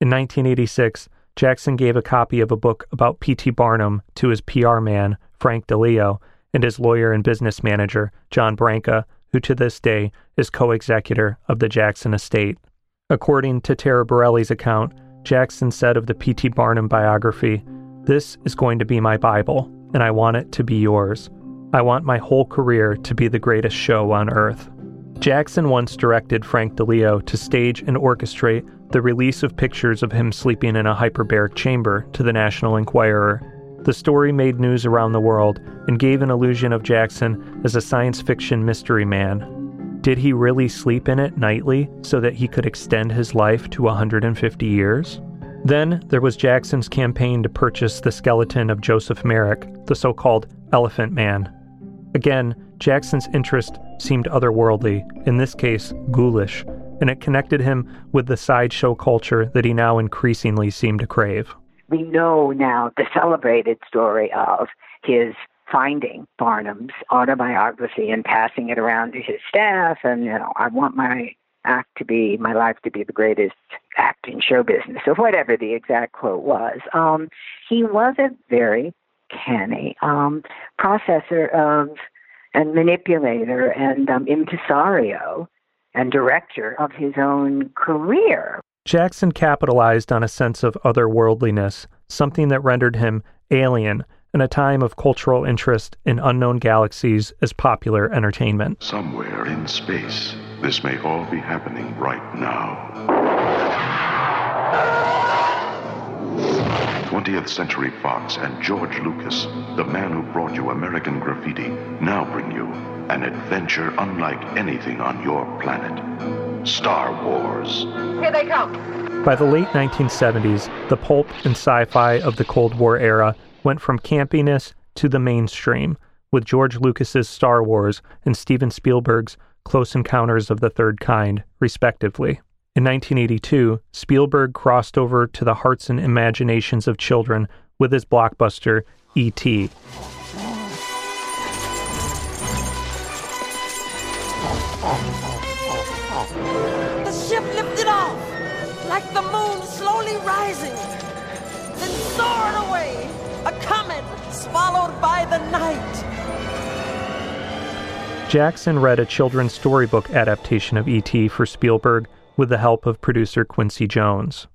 In 1986, Jackson gave a copy of a book about P.T. Barnum to his PR man, Frank Dileo, and his lawyer and business manager, John Branca, who to this day is co executor of the Jackson estate. According to Taraborrelli's account, Jackson said of the P.T. Barnum biography, This is going to be my Bible, and I want it to be yours. I want my whole career to be the greatest show on earth. Jackson once directed Frank Dileo to stage and orchestrate the release of pictures of him sleeping in a hyperbaric chamber to the National Enquirer. The story made news around the world and gave an illusion of Jackson as a science fiction mystery man. Did he really sleep in it nightly so that he could extend his life to 150 years? Then there was Jackson's campaign to purchase the skeleton of Joseph Merrick, the so called Elephant Man. Again, Jackson's interest seemed otherworldly, in this case, ghoulish, and it connected him with the sideshow culture that he now increasingly seemed to crave. We know now the celebrated story of his finding Barnum's autobiography and passing it around to his staff, and you know, I want my act to be my life to be the greatest act in show business, or whatever the exact quote was. Um, he was a very canny um, processor of and manipulator and um, impresario and director of his own career. Jackson capitalized on a sense of otherworldliness, something that rendered him alien in a time of cultural interest in unknown galaxies as popular entertainment. Somewhere in space, this may all be happening right now. 20th Century Fox and George Lucas, the man who brought you American Graffiti, now bring you an adventure unlike anything on your planet Star Wars. Here they come. By the late 1970s, the pulp and sci fi of the Cold War era went from campiness to the mainstream, with George Lucas's Star Wars and Steven Spielberg's Close Encounters of the Third Kind, respectively. In 1982, Spielberg crossed over to the hearts and imaginations of children with his blockbuster E.T. The ship lifted off, like the moon slowly rising, then soared away, a comet swallowed by the night. Jackson read a children's storybook adaptation of E.T. for Spielberg with the help of producer Quincy Jones.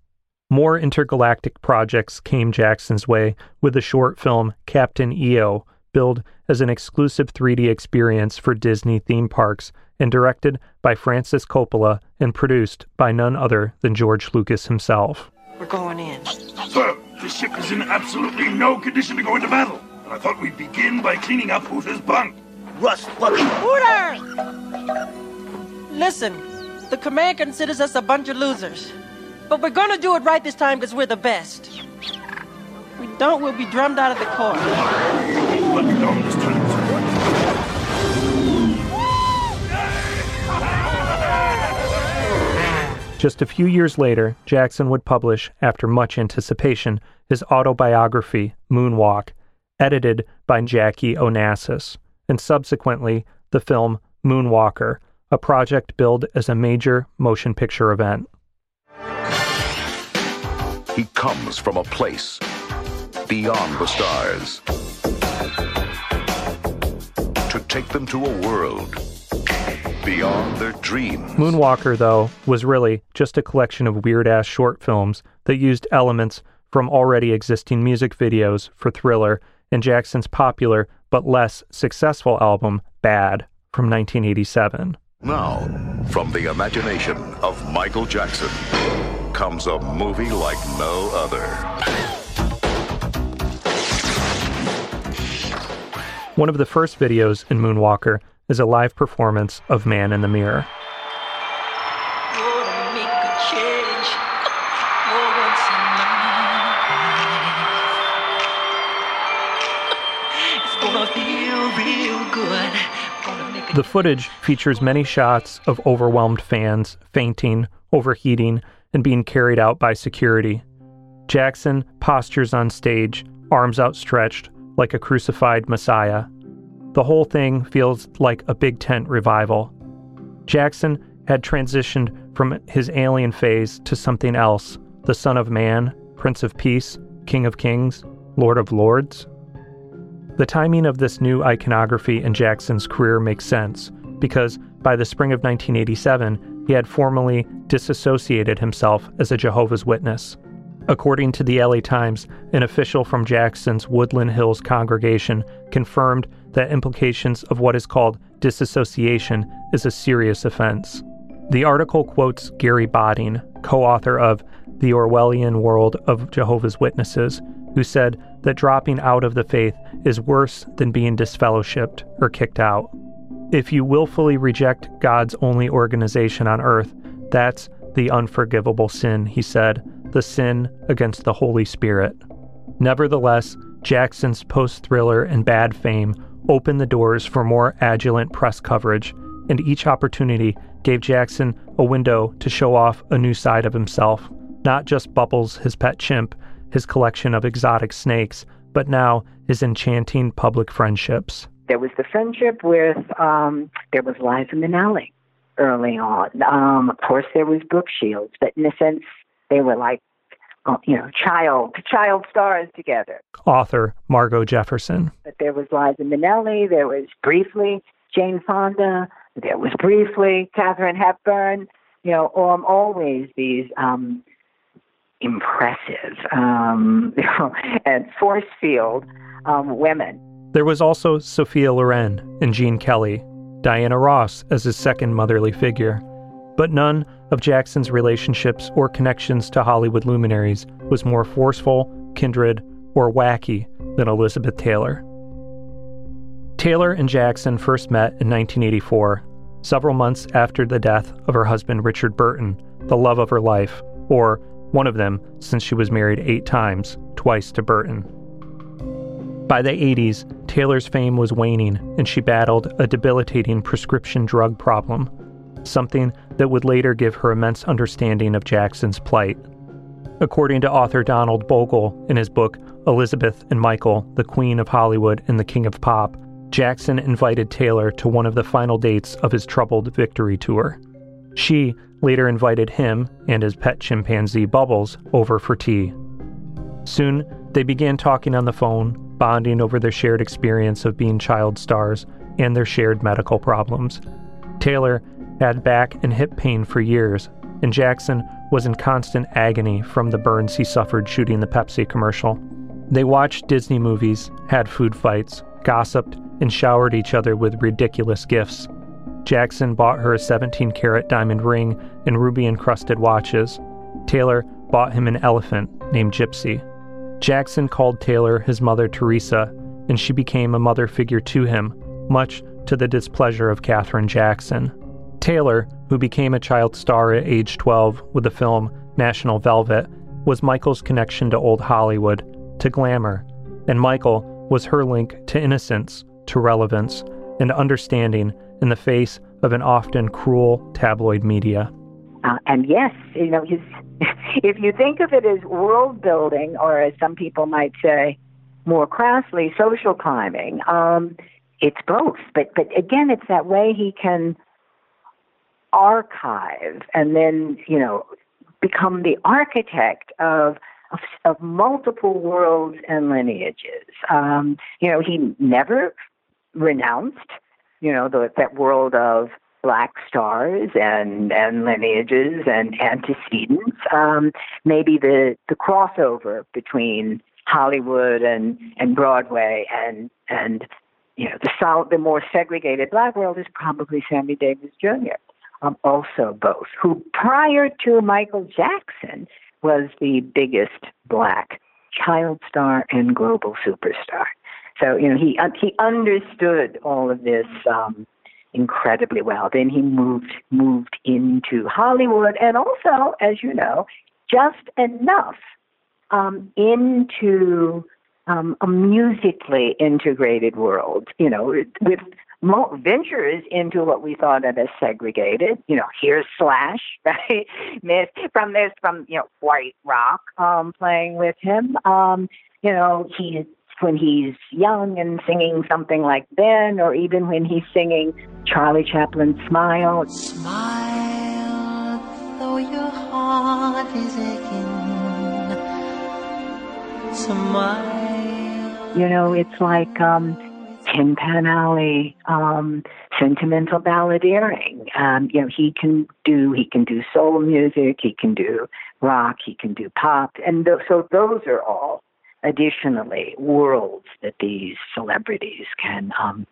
More intergalactic projects came Jackson's way with the short film Captain EO, billed as an exclusive 3D experience for Disney theme parks and directed by Francis Coppola and produced by none other than George Lucas himself. We're going in. Sir, the ship is in absolutely no condition to go into battle. And I thought we'd begin by cleaning up Hooter's bunk. Rust, what? Hooter! Listen, the command considers us a bunch of losers. But we're gonna do it right this time because we're the best. If we don't, we'll be drummed out of the corps. Let me down this time. Just a few years later, Jackson would publish, after much anticipation, his autobiography, Moonwalk, edited by Jackie Onassis, and subsequently the film Moonwalker, a project billed as a major motion picture event. He comes from a place beyond the stars to take them to a world beyond their dreams. Moonwalker, though, was really just a collection of weird ass short films that used elements from already existing music videos for Thriller and Jackson's popular but less successful album, Bad, from 1987. Now, from the imagination of Michael Jackson comes a movie like no other. One of the first videos in Moonwalker is a live performance of Man in the Mirror. Gonna make a change for once in my life. It's gonna feel real good. Gonna make a The footage features many shots of overwhelmed fans fainting, overheating, and being carried out by security. Jackson postures on stage, arms outstretched, like a crucified Messiah. The whole thing feels like a big tent revival. Jackson had transitioned from his alien phase to something else the Son of Man, Prince of Peace, King of Kings, Lord of Lords. The timing of this new iconography in Jackson's career makes sense because by the spring of 1987, he had formally disassociated himself as a Jehovah's Witness. According to the LA Times, an official from Jackson's Woodland Hills congregation confirmed that implications of what is called disassociation is a serious offense. The article quotes Gary Bodine, co author of The Orwellian World of Jehovah's Witnesses, who said that dropping out of the faith is worse than being disfellowshipped or kicked out. If you willfully reject God's only organization on earth, that's the unforgivable sin, he said, the sin against the Holy Spirit. Nevertheless, Jackson's post thriller and bad fame opened the doors for more adulent press coverage, and each opportunity gave Jackson a window to show off a new side of himself. Not just Bubbles, his pet chimp, his collection of exotic snakes, but now his enchanting public friendships. There was the friendship with, um, there was Liza Minnelli early on. Um, of course, there was Brooke Shields, but in a sense, they were like, uh, you know, child child stars together. Author Margo Jefferson. But there was Liza Minnelli. There was briefly Jane Fonda. There was briefly Katharine Hepburn. You know, um, always these um, impressive um, <laughs> and force field um, women. There was also Sophia Loren and Gene Kelly, Diana Ross as his second motherly figure. But none of Jackson's relationships or connections to Hollywood luminaries was more forceful, kindred, or wacky than Elizabeth Taylor. Taylor and Jackson first met in 1984, several months after the death of her husband Richard Burton, the love of her life, or one of them since she was married eight times, twice to Burton. By the 80s, Taylor's fame was waning and she battled a debilitating prescription drug problem, something that would later give her immense understanding of Jackson's plight. According to author Donald Bogle in his book Elizabeth and Michael, the Queen of Hollywood and the King of Pop, Jackson invited Taylor to one of the final dates of his troubled victory tour. She later invited him and his pet chimpanzee Bubbles over for tea. Soon, they began talking on the phone, bonding over their shared experience of being child stars and their shared medical problems. Taylor had back and hip pain for years, and Jackson was in constant agony from the burns he suffered shooting the Pepsi commercial. They watched Disney movies, had food fights, gossiped, and showered each other with ridiculous gifts. Jackson bought her a 17 carat diamond ring and ruby encrusted watches. Taylor bought him an elephant named Gypsy. Jackson called Taylor his mother Teresa, and she became a mother figure to him, much to the displeasure of Katherine Jackson. Taylor, who became a child star at age 12 with the film National Velvet, was Michael's connection to old Hollywood, to glamour, and Michael was her link to innocence, to relevance, and understanding in the face of an often cruel tabloid media. Uh, and yes, you know, his, <laughs> if you think of it as world building, or as some people might say, more crassly, social climbing, um, it's both. But but again, it's that way he can archive and then you know become the architect of of, of multiple worlds and lineages. Um, you know, he never renounced you know the, that world of black stars and and lineages and antecedents. Um, maybe the the crossover between Hollywood and and Broadway and and you know the sol- the more segregated black world is probably Sammy Davis Jr. Um, also both, who prior to Michael Jackson was the biggest black child star and global superstar. So you know he he understood all of this um, incredibly well. Then he moved moved into Hollywood, and also, as you know, just enough um, into um, a musically integrated world. You know, with ventures into what we thought of as segregated. You know, here's Slash, <laughs> right? from this, from you know, White Rock um, playing with him. Um, you know, he when he's young and singing something like Ben, or even when he's singing Charlie Chaplin's Smile. Smile, though your heart is aching. Smile. You know, it's like um, Tin Pan Alley, um, sentimental balladeering. Um, you know, he can do he can do soul music, he can do rock, he can do pop, and th- so those are all additionally worlds that these celebrities can um,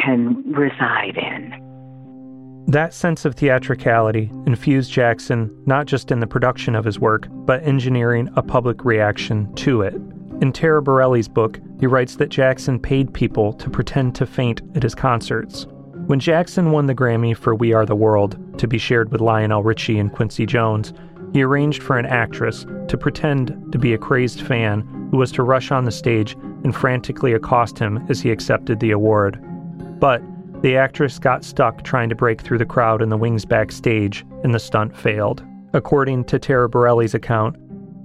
can reside in. That sense of theatricality infused Jackson not just in the production of his work, but engineering a public reaction to it. In Taraborrelli's book, he writes that Jackson paid people to pretend to faint at his concerts. When Jackson won the Grammy for We Are the World, to be shared with Lionel Richie and Quincy Jones, he arranged for an actress to pretend to be a crazed fan who was to rush on the stage and frantically accost him as he accepted the award. But the actress got stuck trying to break through the crowd in the wings backstage, and the stunt failed. According to Taraborrelli's account,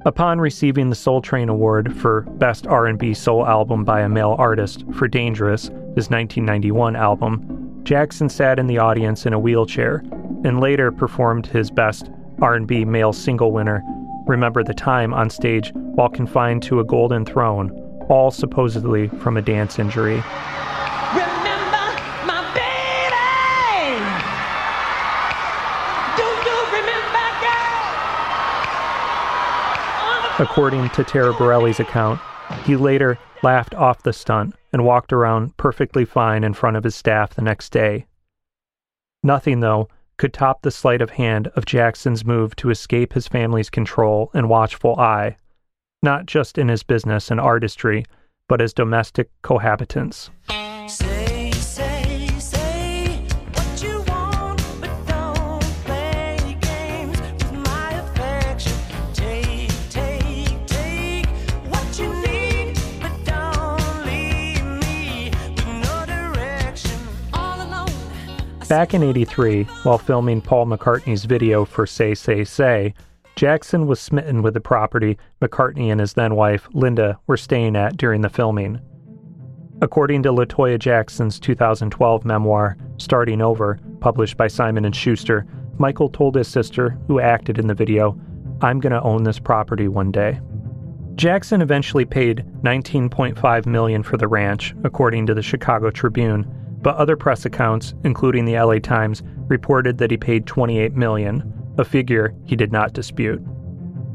upon receiving the Soul Train Award for Best R&B Soul Album by a Male Artist for Dangerous, his 1991 album, Jackson sat in the audience in a wheelchair and later performed his best R&B male single winner, Remember the Time on stage while confined to a golden throne, all supposedly from a dance injury. According to Taraborrelli's account, he later laughed off the stunt and walked around perfectly fine in front of his staff the next day. Nothing, though, could top the sleight of hand of Jackson's move to escape his family's control and watchful eye, not just in his business and artistry, but as domestic cohabitants. Back in 83, while filming Paul McCartney's video for Say, Say, Say, Jackson was smitten with the property McCartney and his then wife, Linda, were staying at during the filming. According to Latoya Jackson's 2012 memoir, Starting Over, published by Simon & Schuster, Michael told his sister, who acted in the video, I'm going to own this property one day. Jackson eventually paid 19.5 million for the ranch, according to the Chicago Tribune, but other press accounts, including the LA Times, reported that he paid 28 million, a figure he did not dispute.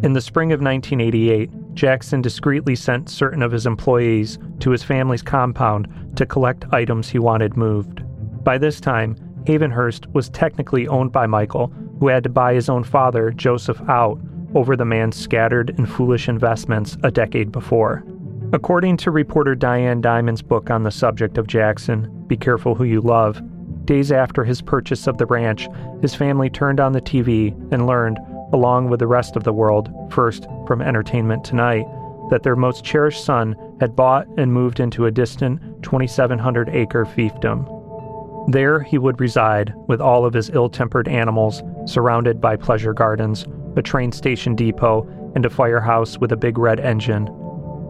In the spring of 1988, Jackson discreetly sent certain of his employees to his family's compound to collect items he wanted moved. By this time, Havenhurst was technically owned by Michael, who had to buy his own father, Joseph, out over the man's scattered and foolish investments a decade before. According to reporter Diane Dimond's book on the subject of Jackson, Be Careful Who You Love, days after his purchase of the ranch, his family turned on the TV and learned, along with the rest of the world, first from Entertainment Tonight, that their most cherished son had bought and moved into a distant 2,700 acre fiefdom. There he would reside with all of his ill tempered animals, surrounded by pleasure gardens, a train station depot, and a firehouse with a big red engine.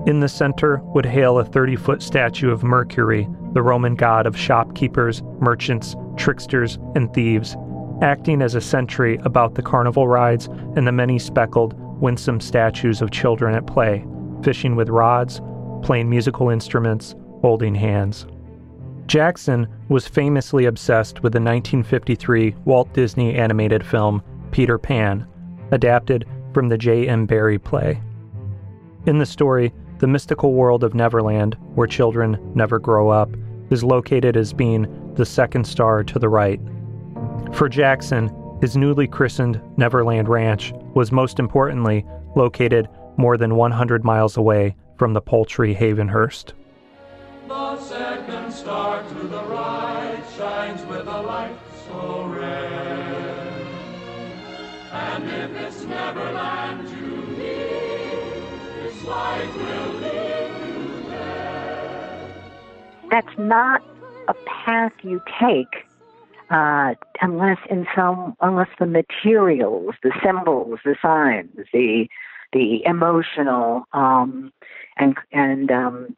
In the center would hail a 30 foot statue of Mercury, the Roman god of shopkeepers, merchants, tricksters, and thieves, acting as a sentry about the carnival rides and the many speckled, winsome statues of children at play, fishing with rods, playing musical instruments, holding hands. Jackson was famously obsessed with the 1953 Walt Disney animated film Peter Pan, adapted from the J.M. Barrie play. In the story, the mystical world of Neverland, where children never grow up, is located as being the second star to the right. For Jackson, his newly christened Neverland Ranch was most importantly located more than 100 miles away from the paltry Havenhurst. The second star to the right shines with a light so red. And if it's Neverland you That's not a path you take uh, unless in some unless the materials, the symbols, the signs, the the emotional um, and and um,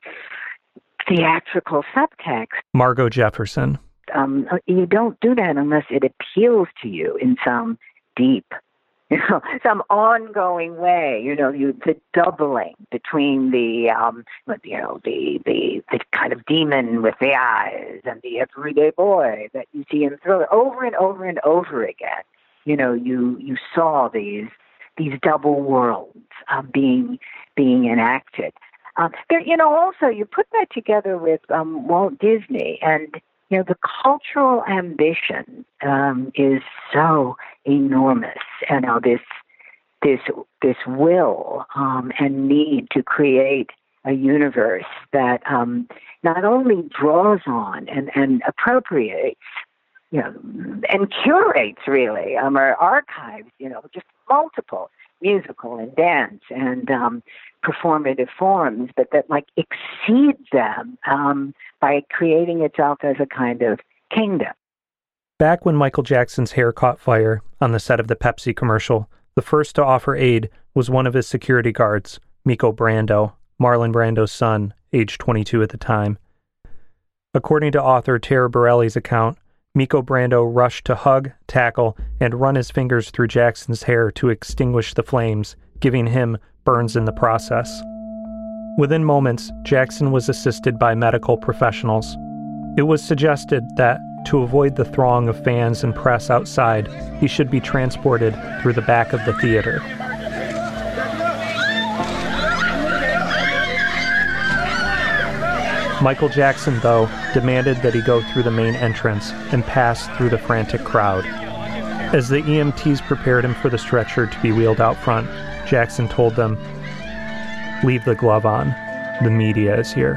theatrical subtext. Margo Jefferson. Um, you don't do that unless it appeals to you in some deep, you know, some ongoing way. You know, you the doubling between the, um, you know, the the the kind of demon with the eyes and the everyday boy that you see in Thriller over and over and over again. You know, you you saw these these double worlds uh, being being enacted. Um, there, you know, also you put that together with um, Walt Disney, and you know the cultural ambition um, is so enormous. You know this this this will um, and need to create a universe that um, not only draws on and, and appropriates, you know, and curates really, um, or archives, you know, just multiple musical and dance and um, performative forms, but that like exceeds them um, by creating itself as a kind of kingdom. Back when Michael Jackson's hair caught fire on the set of the Pepsi commercial, the first to offer aid was one of his security guards, Miko Brando, Marlon Brando's son, age 22 at the time. According to author Taraborrelli's account, Miko Brando rushed to hug, tackle, and run his fingers through Jackson's hair to extinguish the flames, giving him burns in the process. Within moments, Jackson was assisted by medical professionals. It was suggested that, to avoid the throng of fans and press outside, he should be transported through the back of the theater. Michael Jackson, though, demanded that he go through the main entrance and pass through the frantic crowd. As the EMTs prepared him for the stretcher to be wheeled out front, Jackson told them, Leave the glove on. The media is here.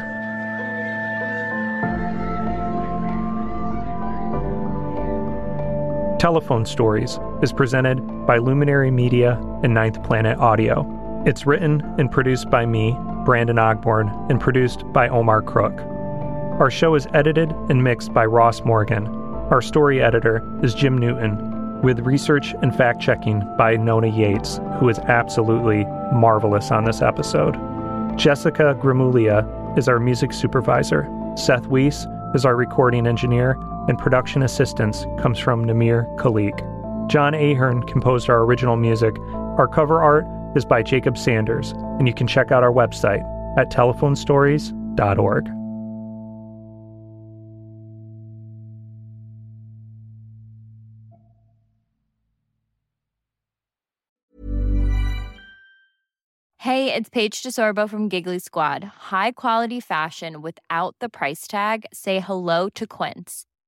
Telephone Stories is presented by Luminary Media and Ninth Planet Audio. It's written and produced by me, Brandon Ogborn, and produced by Omar Crook. Our show is edited and mixed by Ross Morgan. Our story editor is Jim Newton, with research and fact checking by Nona Yates, who is absolutely marvelous on this episode. Jessica Gramuglia is our music supervisor. Seth Weiss is our recording engineer, and production assistance comes from Namir Khalik. John Ahern composed our original music. Our cover art is by Jacob Sanders, and you can check out our website at telephonestories.org. Hey, it's Paige DeSorbo from Giggly Squad. High quality fashion without the price tag. Say hello to Quince.